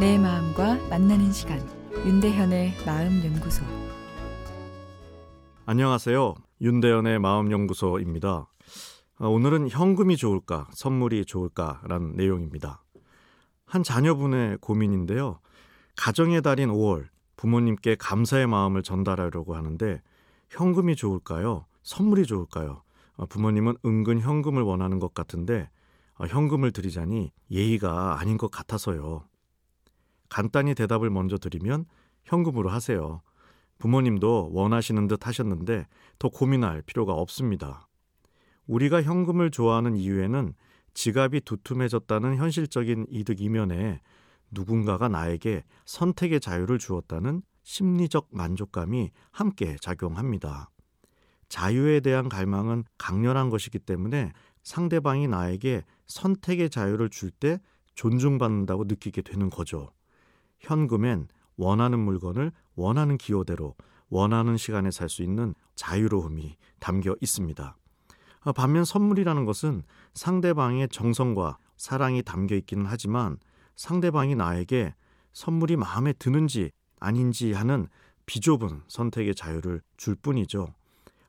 내 마음과 만나는 시간 윤대현의 마음 연구소 안녕하세요. 윤대현의 마음 연구소입니다. 아, 오늘은 현금이 좋을까, 선물이 좋을까라는 내용입니다. 한 자녀분의 고민인데요. 가정의 달인 5월 부모님께 감사의 마음을 전달하려고 하는데 현금이 좋을까요? 선물이 좋을까요? 아, 부모님은 은근 현금을 원하는 것 같은데 아, 현금을 드리자니 예의가 아닌 것 같아서요. 간단히 대답을 먼저 드리면 현금으로 하세요. 부모님도 원하시는 듯 하셨는데 더 고민할 필요가 없습니다. 우리가 현금을 좋아하는 이유에는 지갑이 두툼해졌다는 현실적인 이득 이면에 누군가가 나에게 선택의 자유를 주었다는 심리적 만족감이 함께 작용합니다. 자유에 대한 갈망은 강렬한 것이기 때문에 상대방이 나에게 선택의 자유를 줄 때 존중받는다고 느끼게 되는 거죠. 현금엔 원하는 물건을 원하는 기호대로 원하는 시간에 살 수 있는 자유로움이 담겨 있습니다. 아, 반면 선물이라는 것은 상대방의 정성과 사랑이 담겨 있기는 하지만 상대방이 나에게 선물이 마음에 드는지 아닌지 하는 비좁은 선택의 자유를 줄 뿐이죠.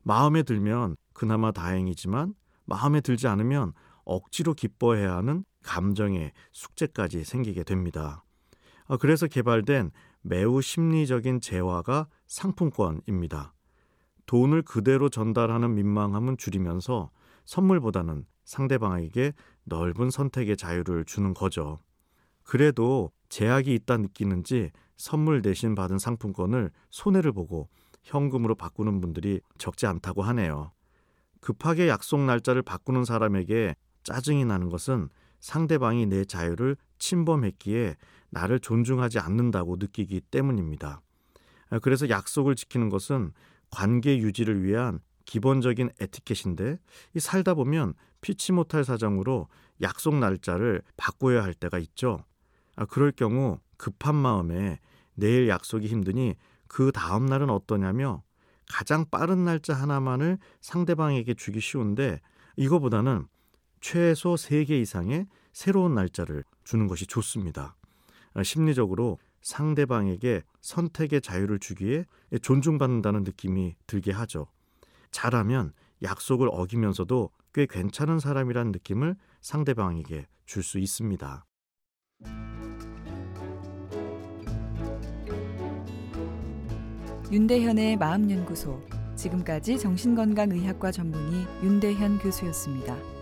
마음에 들면 그나마 다행이지만 마음에 들지 않으면 억지로 기뻐해야 하는 감정의 숙제까지 생기게 됩니다. 아, 그래서 개발된 매우 심리적인 재화가 상품권입니다. 돈을 그대로 전달하는 민망함은 줄이면서 선물보다는 상대방에게 넓은 선택의 자유를 주는 거죠. 그래도 제약이 있다 느끼는지 선물 대신 받은 상품권을 손해를 보고 현금으로 바꾸는 분들이 적지 않다고 하네요. 급하게 약속 날짜를 바꾸는 사람에게 짜증이 나는 것은 상대방이 내 자유를 침범했기에 나를 존중하지 않는다고 느끼기 때문입니다. 그래서 약속을 지키는 것은 관계 유지를 위한 기본적인 에티켓인데 이 살다 보면 피치 못할 사정으로 약속 날짜를 바꿔야 할 때가 있죠. 아, 그럴 경우 급한 마음에 내일 약속이 힘드니 그 다음 날은 어떠냐며 가장 빠른 날짜 하나만을 상대방에게 주기 쉬운데 이거보다는 최소 3개 이상의 새로운 날짜를 주는 것이 좋습니다. 아, 심리적으로 상대방에게 선택의 자유를 주기에 존중받는다는 느낌이 들게 하죠. 잘하면 약속을 어기면서도 꽤 괜찮은 사람이란 느낌을 상대방에게 줄 수 있습니다. 윤대현의 마음연구소 지금까지 정신건강의학과 전문의 윤대현 교수였습니다.